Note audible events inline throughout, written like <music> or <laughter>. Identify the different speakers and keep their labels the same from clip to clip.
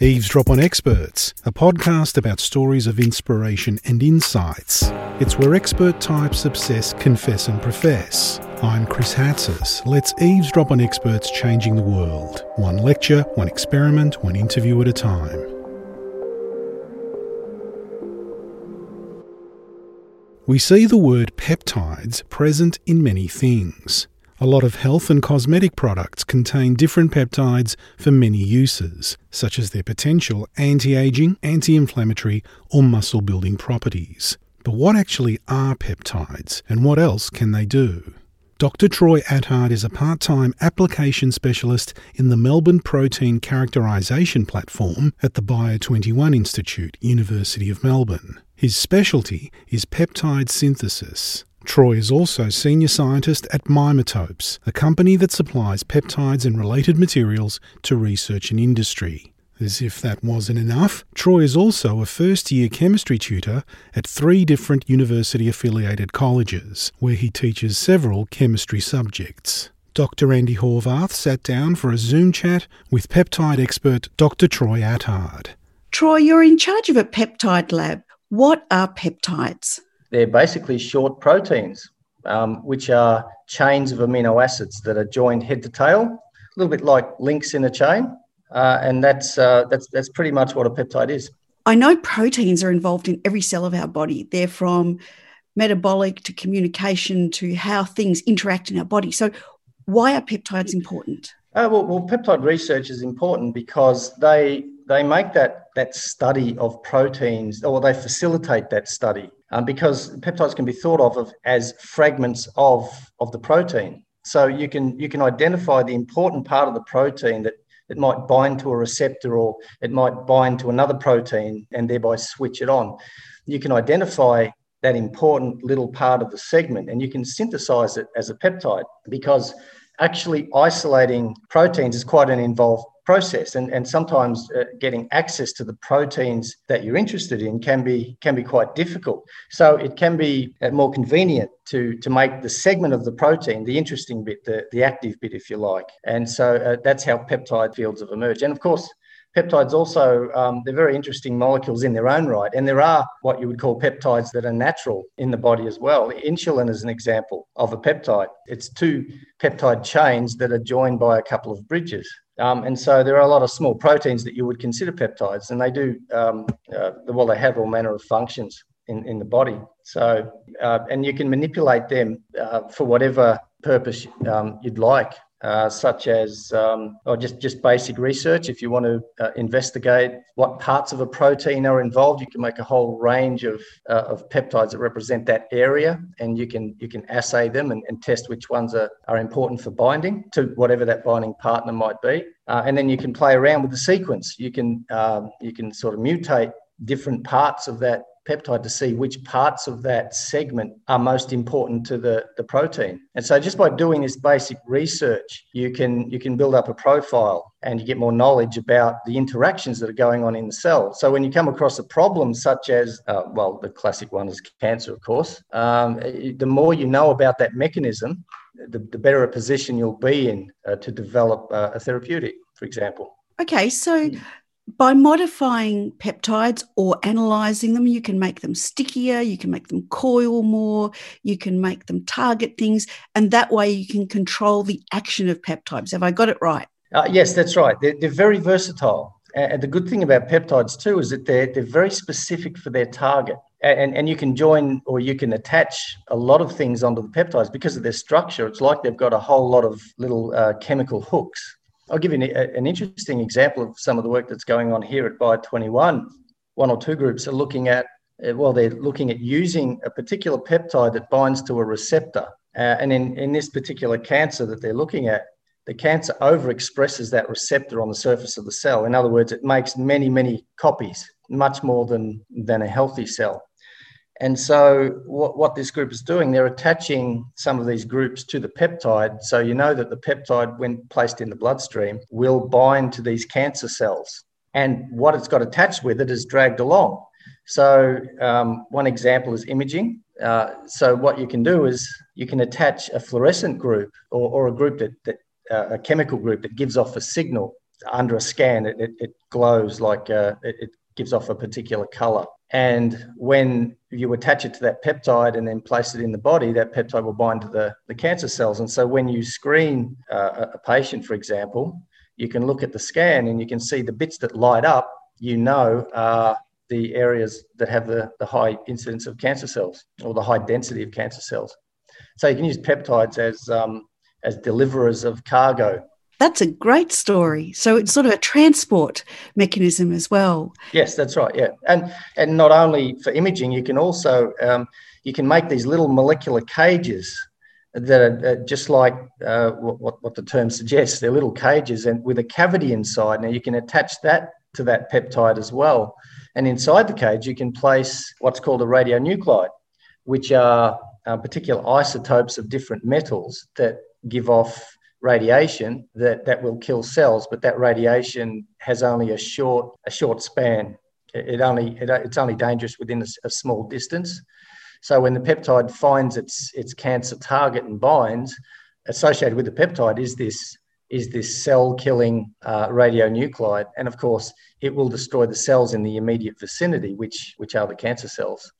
Speaker 1: Eavesdrop on Experts, a podcast about stories of inspiration and insights. It's where expert types obsess, confess, and profess. I'm Chris Hatzis. Let's eavesdrop on experts changing the world. One lecture, one experiment, one interview at a time. We see the word peptides present in many things. A lot of health and cosmetic products contain different peptides for many uses, such as their potential anti aging, anti inflammatory, or muscle building properties. But what actually are peptides, and what else can they do? Dr. Troy Attard is a part time application specialist in the Melbourne Protein Characterisation Platform at the Bio21 Institute, University of Melbourne. His specialty is peptide synthesis. Troy is also senior scientist at Mimetopes, a company that supplies peptides and related materials to research and industry. As if that wasn't enough, Troy is also a first year chemistry tutor at three different university affiliated colleges, where he teaches several chemistry subjects. Dr. Andi Horvath sat down for a Zoom chat with peptide expert Dr. Troy Attard.
Speaker 2: Troy, you're in charge of a peptide lab. What are peptides?
Speaker 3: They're basically short proteins, um, which are chains of amino acids that are joined head to tail, a little bit like links in a chain. Uh, and that's, uh, that's, that's pretty much what a peptide is.
Speaker 2: I know proteins are involved in every cell of our body. They're from metabolic to communication to how things interact in our body. So, why are peptides important?
Speaker 3: Uh, well, well, peptide research is important because they they make that that study of proteins, or they facilitate that study um, because peptides can be thought of as fragments of, of the protein. So you can you can identify the important part of the protein that it might bind to a receptor or it might bind to another protein and thereby switch it on. You can identify that important little part of the segment and you can synthesize it as a peptide because actually isolating proteins is quite an involved process and, and sometimes uh, getting access to the proteins that you're interested in can be can be quite difficult. So it can be uh, more convenient to to make the segment of the protein the interesting bit the, the active bit if you like. And so uh, that's how peptide fields have emerged. And of course peptides also um, they're very interesting molecules in their own right and there are what you would call peptides that are natural in the body as well. Insulin is an example of a peptide. It's two peptide chains that are joined by a couple of bridges. Um, and so there are a lot of small proteins that you would consider peptides, and they do, um, uh, well, they have all manner of functions in, in the body. So, uh, and you can manipulate them uh, for whatever purpose um, you'd like uh, such as um, or just, just basic research. If you want to uh, investigate what parts of a protein are involved, you can make a whole range of, uh, of peptides that represent that area, and you can you can assay them and, and test which ones are, are important for binding to whatever that binding partner might be. Uh, and then you can play around with the sequence. You can um, you can sort of mutate different parts of that peptide to see which parts of that segment are most important to the, the protein. And so just by doing this basic research, you can you can build up a profile and you get more knowledge about the interactions that are going on in the cell. So when you come across a problem such as, uh, well, the classic one is cancer, of course, um, the more you know about that mechanism, the, the better a position you'll be in uh, to develop uh, a therapeutic, for example.
Speaker 2: Okay, so by modifying peptides or analyzing them, you can make them stickier, you can make them coil more, you can make them target things, and that way you can control the action of peptides. Have I got it right?
Speaker 3: Uh, yes, that's right. They're, they're very versatile. And the good thing about peptides too is that they're, they're very specific for their target. And, and you can join or you can attach a lot of things onto the peptides because of their structure. It's like they've got a whole lot of little uh, chemical hooks I'll give you an, an, interesting example of some of the work that's going on here at Bio21. One or two groups are looking at, uh, well, they're looking at using a particular peptide that binds to a receptor. Uh, and in, in this particular cancer that they're looking at, the cancer overexpresses that receptor on the surface of the cell. In other words, it makes many, many copies, much more than, than a healthy cell. And so, what, what this group is doing, they're attaching some of these groups to the peptide. So, you know that the peptide, when placed in the bloodstream, will bind to these cancer cells. And what it's got attached with it is dragged along. So, um, one example is imaging. Uh, so, what you can do is you can attach a fluorescent group or, or a group that, that uh, a chemical group that gives off a signal under a scan, it, it, it glows like uh, it, it gives off a particular color. And when you attach it to that peptide and then place it in the body, that peptide will bind to the, the cancer cells. And so when you screen uh, a patient, for example, you can look at the scan and you can see the bits that light up, you know, are the areas that have the, the high incidence of cancer cells or the high density of cancer cells. So you can use peptides as, um, as deliverers of cargo
Speaker 2: that's a great story. So it's sort of a transport mechanism as well.
Speaker 3: Yes, that's right. Yeah, and and not only for imaging, you can also um, you can make these little molecular cages that are just like uh, what, what the term suggests. They're little cages and with a cavity inside. Now you can attach that to that peptide as well, and inside the cage you can place what's called a radionuclide, which are uh, particular isotopes of different metals that give off radiation that, that will kill cells, but that radiation has only a short a short span. It only it, it's only dangerous within a, a small distance. So when the peptide finds its its cancer target and binds, associated with the peptide is this is this cell killing uh, radionuclide, and of course it will destroy the cells in the immediate vicinity, which which are the cancer cells.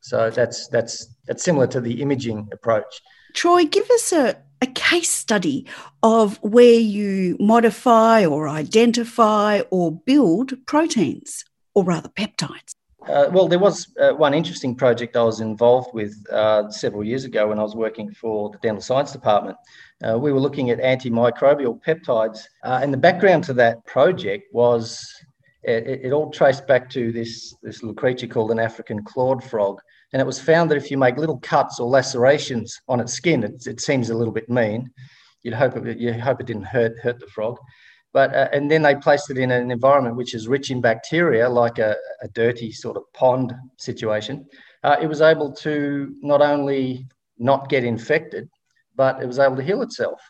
Speaker 3: So that's that's that's similar to the imaging approach.
Speaker 2: Troy, give us a, a case study of where you modify or identify or build proteins, or rather peptides.
Speaker 3: Uh, well, there was uh, one interesting project I was involved with uh, several years ago when I was working for the dental science department. Uh, we were looking at antimicrobial peptides, uh, and the background to that project was it, it, all traced back to this, this little creature called an African clawed frog, and it was found that if you make little cuts or lacerations on its skin, it, it seems a little bit mean. You'd hope it, you hope it didn't hurt hurt the frog. But uh, and then they placed it in an environment which is rich in bacteria, like a, a dirty sort of pond situation. Uh, it was able to not only not get infected, but it was able to heal itself.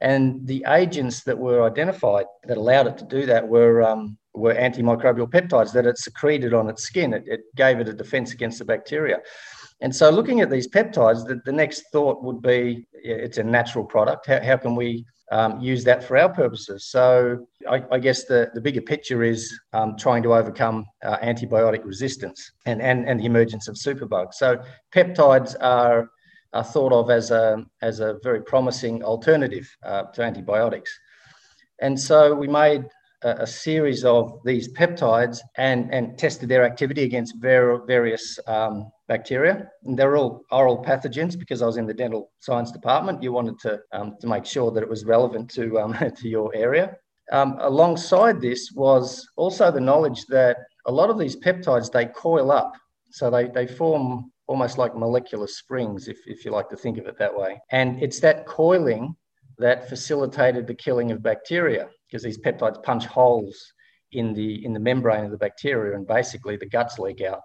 Speaker 3: And the agents that were identified that allowed it to do that were um, were antimicrobial peptides that it secreted on its skin. It, it gave it a defense against the bacteria. And so, looking at these peptides, the, the next thought would be it's a natural product. How, how can we um, use that for our purposes? So, I, I guess the, the bigger picture is um, trying to overcome uh, antibiotic resistance and, and, and the emergence of superbugs. So, peptides are, are thought of as a, as a very promising alternative uh, to antibiotics. And so, we made a, a series of these peptides and, and tested their activity against ver- various um, bacteria. And they're all oral pathogens because I was in the dental science department. You wanted to, um, to make sure that it was relevant to, um, <laughs> to your area. Um, alongside this was also the knowledge that a lot of these peptides, they coil up. So they, they form almost like molecular springs, if, if you like to think of it that way. And it's that coiling that facilitated the killing of bacteria because these peptides punch holes in the in the membrane of the bacteria and basically the guts leak out.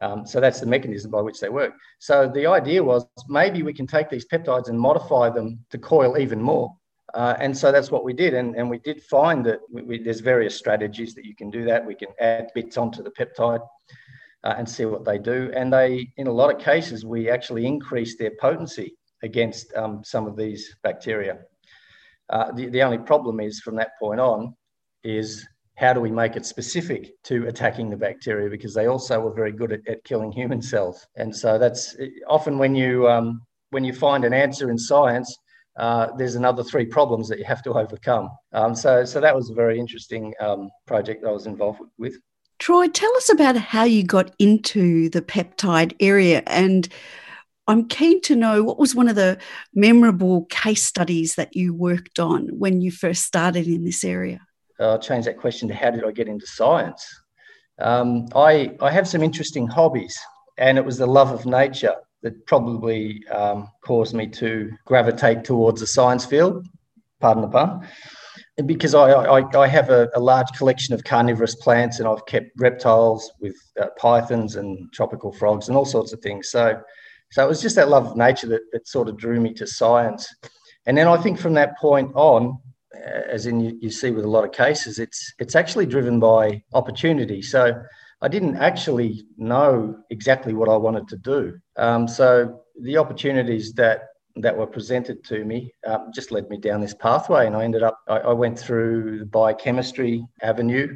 Speaker 3: Um, so that's the mechanism by which they work. So the idea was maybe we can take these peptides and modify them to coil even more. Uh, and so that's what we did. And, and we did find that we, we, there's various strategies that you can do that. We can add bits onto the peptide uh, and see what they do. And they, in a lot of cases, we actually increase their potency against um, some of these bacteria. Uh, the, the only problem is from that point on is how do we make it specific to attacking the bacteria? Because they also were very good at, at killing human cells. And so that's often when you um, when you find an answer in science uh, there's another three problems that you have to overcome. Um, so so that was a very interesting um, project i was involved with.
Speaker 2: Troy tell us about how you got into the peptide area and I'm keen to know what was one of the memorable case studies that you worked on when you first started in this area?
Speaker 3: I'll change that question to how did I get into science? Um, I, I have some interesting hobbies, and it was the love of nature that probably um, caused me to gravitate towards the science field, pardon the pun. Because I, I, I have a, a, large collection of carnivorous plants and I've kept reptiles with uh, pythons and tropical frogs and all sorts of things. So so it was just that love of nature that, that sort of drew me to science. And then I think from that point on, as in you, you see with a lot of cases, it's it's actually driven by opportunity. So I didn't actually know exactly what I wanted to do. Um, so the opportunities that that were presented to me um, just led me down this pathway. And I ended up, I, I went through the biochemistry avenue.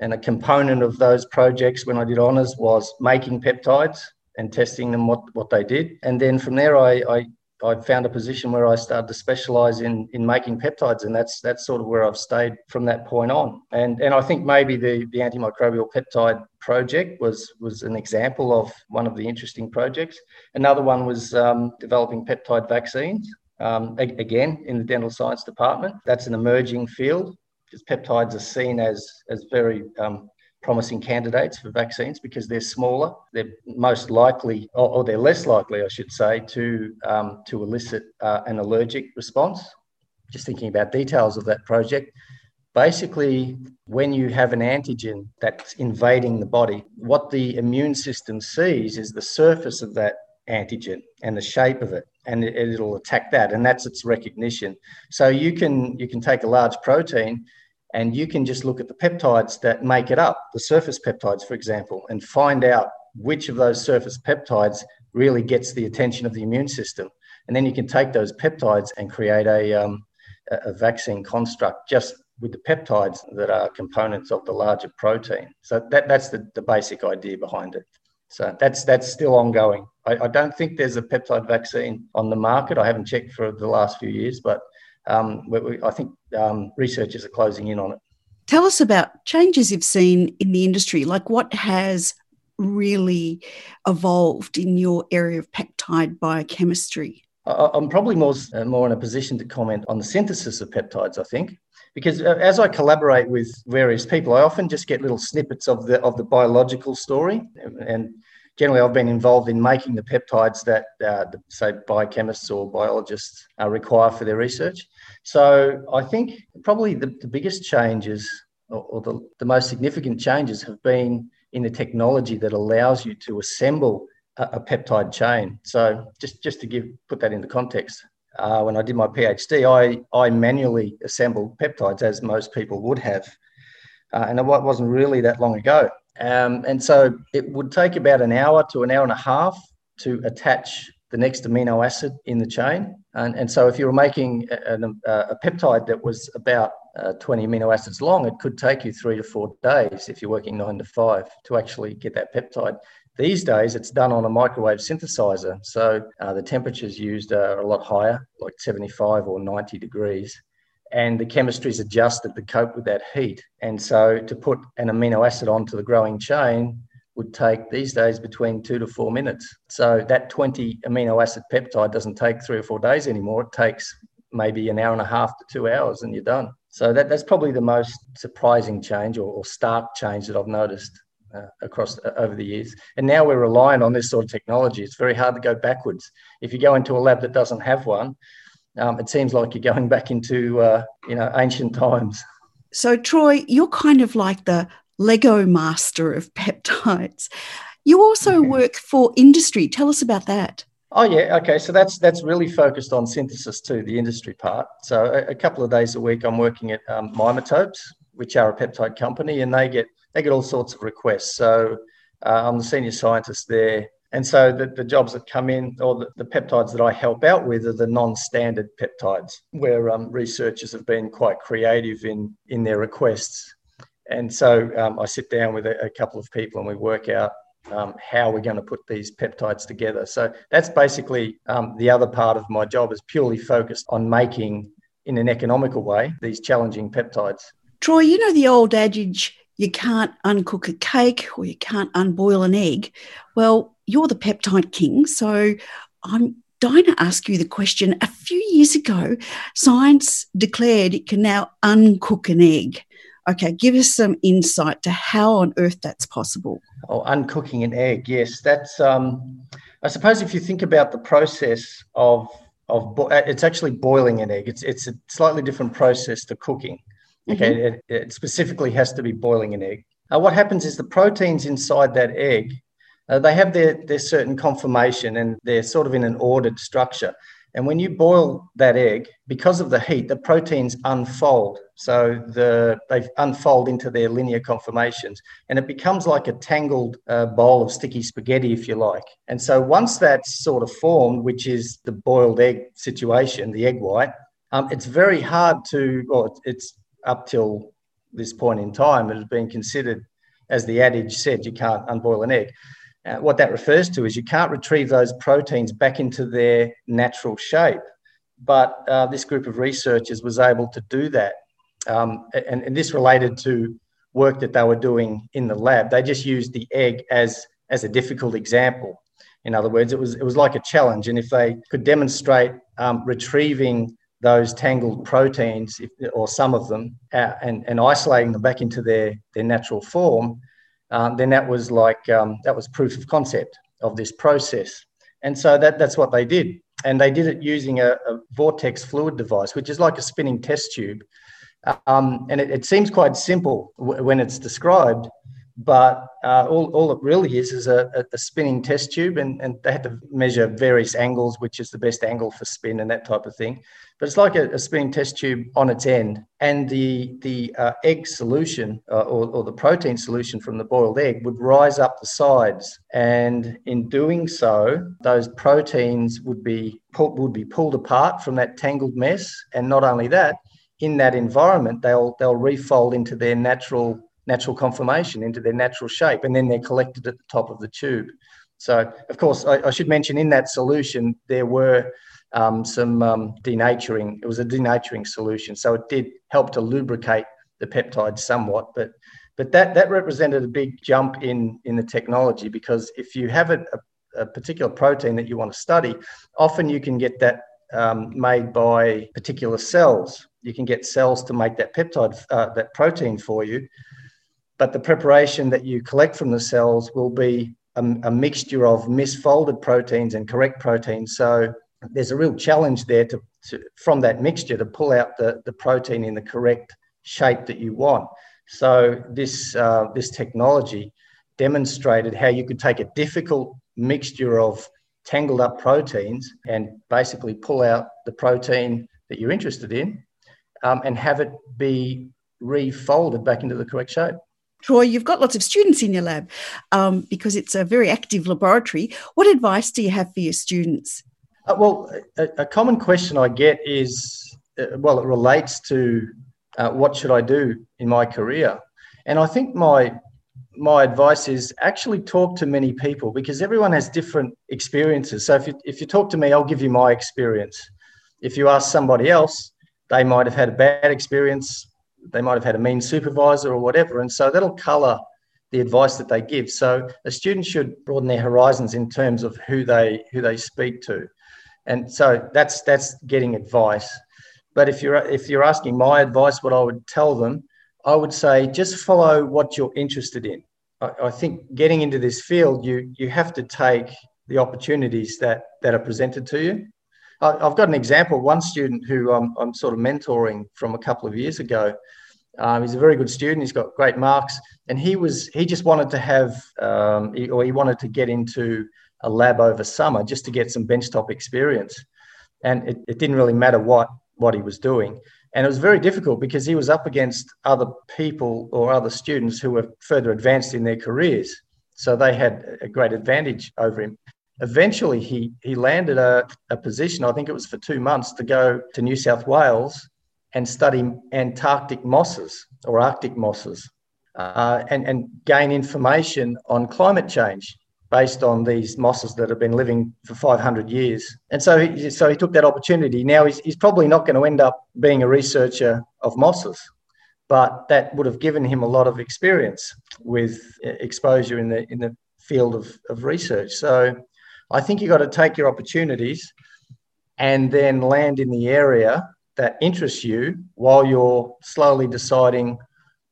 Speaker 3: And a component of those projects when I did honours was making peptides and testing them what, what they did. And then from there, I, I I found a position where I started to specialize in in making peptides, and that's that's sort of where I've stayed from that point on. And and I think maybe the the antimicrobial peptide project was was an example of one of the interesting projects. Another one was um, developing peptide vaccines. Um, again, in the dental science department, that's an emerging field because peptides are seen as as very um, promising candidates for vaccines because they're smaller. They're most likely, or, or they're less likely, I should say, to um, to elicit uh, an allergic response. Just thinking about details of that project. Basically, when you have an antigen that's invading the body, what the immune system sees is the surface of that antigen and the shape of it and it, will attack that and that's its recognition so you can you can take a large protein and you can just look at the peptides that make it up, the surface peptides, for example, and find out which of those surface peptides really gets the attention of the immune system. And then you can take those peptides and create a, um, a vaccine construct just with the peptides that are components of the larger protein. So that, that's the, the basic idea behind it. So that's that's still ongoing. I, I, don't think there's a peptide vaccine on the market. I haven't checked for the last few years, but um, we, I think um, researchers are closing in on it.
Speaker 2: Tell us about changes you've seen in the industry. Like what has really evolved in your area of peptide biochemistry?
Speaker 3: I'm probably more uh, more in a position to comment on the synthesis of peptides. I think because uh, as I collaborate with various people, I often just get little snippets of the of the biological story, and generally I've been involved in making the peptides that, uh, say, biochemists or biologists uh, require for their research. So I think probably the, the biggest changes or, or the, the most significant changes have been in the technology that allows you to assemble a, a peptide chain. So just, just to give put that into context, uh, when I did my PhD, I, I manually assembled peptides as most people would have. Uh, and it wasn't really that long ago. Um, and so it would take about an hour to an hour and a half to attach the next amino acid in the chain. And, and so if you were making a, a, a peptide that was about uh, 20 amino acids long, it could take you three to four days if you're working nine to five to actually get that peptide. These days, it's done on a microwave synthesizer. So uh, the temperatures used are a lot higher, like 75 or 90 degrees and the chemistry is adjusted to cope with that heat. And so to put an amino acid onto the growing chain would take these days between two to four minutes. So that 20 amino acid peptide doesn't take three or four days anymore. It takes maybe an hour and a half to two hours and you're done. So that, that's probably the most surprising change or, or stark change that I've noticed uh, across uh, over the years. And now we're relying on this sort of technology. It's very hard to go backwards. If you go into a lab that doesn't have one, um, it seems like you're going back into uh, you know ancient times.
Speaker 2: So Troy, you're kind of like the Lego master of peptides. You also work for industry. Tell us about that.
Speaker 3: Oh yeah, okay. So that's that's really focused on synthesis too, the industry part. So a, a couple of days a week, I'm working at um, Mimetopes, which are a peptide company, and they get they get all sorts of requests. So uh, I'm the senior scientist there, and so the, the jobs that come in, or the, the, peptides that I help out with, are the non-standard peptides, where um, researchers have been quite creative in in their requests. And so um, I sit down with a, a, couple of people and we work out um, how we're going to put these peptides together. So that's basically um, the other part of my job is purely focused on making, in an economical way, these challenging peptides.
Speaker 2: Troy, you know the old adage, you can't uncook a cake or you can't unboil an egg. Well, you're the peptide king. So I'm dying to ask you the question. A few years ago, science declared it can now uncook an egg. Okay, give us some insight to how on earth that's possible.
Speaker 3: Oh, uncooking an egg. Yes, that's. Um, I suppose if you think about the process of of bo- uh, it's actually boiling an egg. It's it's a slightly different process to cooking. Okay, mm-hmm. it, it, specifically has to be boiling an egg. Uh, what happens is the proteins inside that egg uh, they have their, their certain conformation and they're sort of in an ordered structure. And when you boil that egg, because of the heat, the proteins unfold. So the they unfold into their linear conformations, and it becomes like a tangled uh, bowl of sticky spaghetti, if you like. And so once that's sort of formed, which is the boiled egg situation, the egg white, um, it's very hard to. Well, it's up till this point in time, it has been considered, as the adage said, you can't unboil an egg. Uh, what that refers to is you can't retrieve those proteins back into their natural shape. But uh, this group of researchers was able to do that. Um, and, and, this related to work that they were doing in the lab. They just used the egg as, as a difficult example. In other words, it was, it was like a challenge. And if they could demonstrate um, retrieving those tangled proteins, if, or some of them, uh, and, and isolating them back into their, their natural form, um, then that was like um, that was proof of concept of this process. And so that, that's what they did. And they did it using a, a vortex fluid device, which is like a spinning test tube. Um, and it, it, seems quite simple w- when it's described, but uh, all, all it really is is a, a, spinning test tube, and, and they had to measure various angles, which is the best angle for spin and that type of thing. But it's like a, a spinning test tube on its end, and the the uh, egg solution uh, or, or the protein solution from the boiled egg would rise up the sides, and in doing so, those proteins would be pulled, would be pulled apart from that tangled mess, and not only that, in that environment, they'll they'll refold into their natural natural conformation into their natural shape, and then they're collected at the top of the tube. So, of course, I, I should mention in that solution there were um, some um, denaturing. It was a denaturing solution, so it did help to lubricate the peptide somewhat. But but that that represented a big jump in in the technology because if you have a, a, a particular protein that you want to study, often you can get that um, made by particular cells. You can get cells to make that peptide, uh, that protein for you, but the preparation that you collect from the cells will be a, a mixture of misfolded proteins and correct proteins. So there's a real challenge there to, to, from that mixture to pull out the, the protein in the correct shape that you want. So this uh, this technology demonstrated how you could take a difficult mixture of tangled up proteins and basically pull out the protein that you're interested in um, and have it be refolded back into the correct shape.
Speaker 2: Troy, you've got lots of students in your lab um, because it's a very active laboratory. What advice do you have for your students?
Speaker 3: Uh, well, a, a, common question I get is uh, well, it relates to uh, what should I do in my career? And I think my my advice is actually talk to many people because everyone has different experiences. So if you, if you talk to me, I'll give you my experience. If you ask somebody else, they might have had a bad experience they might have had a mean supervisor or whatever. And so that'll color the advice that they give. So a student should broaden their horizons in terms of who they who they speak to. And so that's that's getting advice. But if you're if you're asking my advice, what I would tell them, I would say just follow what you're interested in. I, I think getting into this field, you you have to take the opportunities that that are presented to you. I've got an example. One student who I'm, I'm sort of mentoring from a couple of years ago. Um, he's a very good student. He's got great marks, and he was he just wanted to have um, or he wanted to get into a lab over summer just to get some benchtop experience. And it, it didn't really matter what what he was doing. And it was very difficult because he was up against other people or other students who were further advanced in their careers. So they had a great advantage over him eventually he he landed a, a position i think it was for two months to go to new south wales and study antarctic mosses or arctic mosses uh, and, and gain information on climate change based on these mosses that have been living for 500 years. And so he, so he took that opportunity. Now he's, he's probably not going to end up being a researcher of mosses, but that would have given him a lot of experience with uh, exposure in the in the field of, of research. So I think you've got to take your opportunities and then land in the area that interests you while you're slowly deciding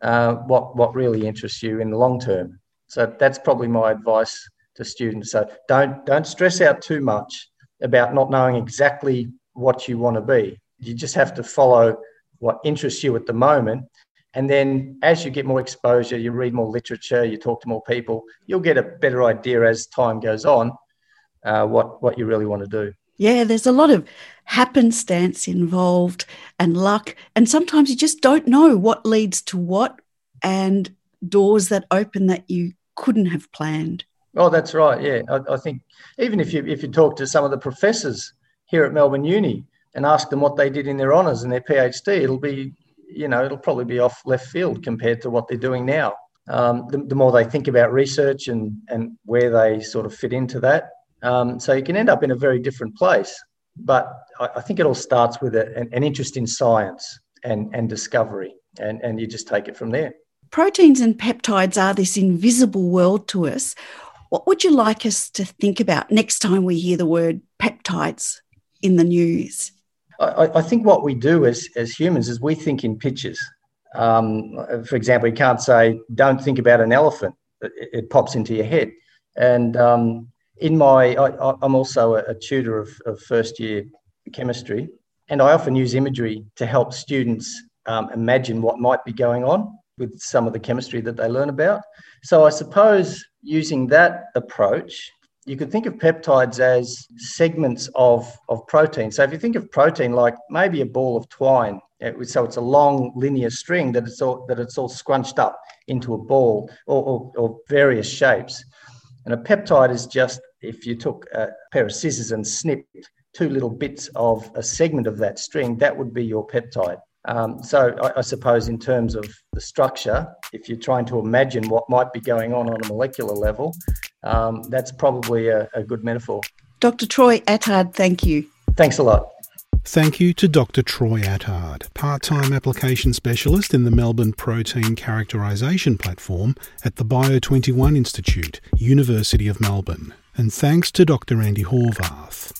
Speaker 3: uh, what what really interests you in the long term. So that's probably my advice to students. So don't don't stress out too much about not knowing exactly what you want to be. You just have to follow what interests you at the moment. And then as you get more exposure, you read more literature, you talk to more people, you'll get a better idea as time goes on uh, what what you really want to do.
Speaker 2: Yeah, there's a lot of happenstance involved and luck. And sometimes you just don't know what leads to what and doors that open that you couldn't have planned.
Speaker 3: Oh, that's right. Yeah, I, I, think even if you if you talk to some of the professors here at Melbourne Uni and ask them what they did in their honours and their PhD, it'll be you know it'll probably be off left field compared to what they're doing now. Um, the, the, more they think about research and and where they sort of fit into that, um, so you can end up in a very different place. But I, I think it all starts with a, an, an interest in science and and discovery, and and you just take it from there.
Speaker 2: Proteins and peptides are this invisible world to us. What would you like us to think about next time we hear the word peptides in the news?
Speaker 3: I, I think what we do as, as humans is we think in pictures. Um, for example, you can't say, don't think about an elephant. It, it pops into your head. And um, in my, I, am also a, tutor of, of, first year chemistry, and I often use imagery to help students um, imagine what might be going on with some of the chemistry that they learn about. So I suppose using that approach, you could think of peptides as segments of, of protein. So if you think of protein like maybe a ball of twine, so it's a long linear string that it's all that it's all scrunched up into a ball or, or, or various shapes. And a peptide is just if you took a pair of scissors and snipped two little bits of a segment of that string, that would be your peptide. Um, so I, I, suppose in terms of the structure, if you're trying to imagine what might be going on on a molecular level, um, that's probably a, a good metaphor.
Speaker 2: Dr. Troy Attard, thank you.
Speaker 3: Thanks a lot.
Speaker 1: Thank you to Dr. Troy Attard, part time application specialist in the Melbourne Protein Characterisation Platform at the Bio21 Institute, University of Melbourne. And thanks to Dr. Andi Horvath.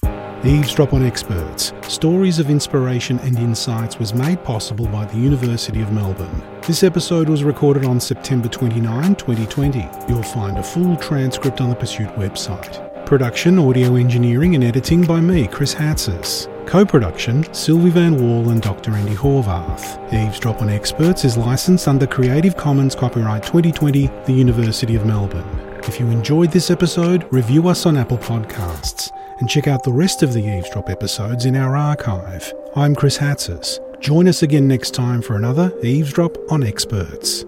Speaker 1: Eavesdrop on Experts Stories of Inspiration and Insights was made possible by the University of Melbourne. This episode was recorded on September 29, 2020. You'll find a full transcript on the Pursuit website. Production, audio engineering, and editing by me, Chris Hatzis. Co production, Silvi Vann-Wall and Dr. Andi Horvath. Eavesdrop on Experts is licensed under Creative Commons Copyright 2020, the University of Melbourne. If you enjoyed this episode, review us on Apple Podcasts and check out the rest of the Eavesdrop episodes in our archive. I'm Chris Hatzis. Join us again next time for another Eavesdrop on Experts.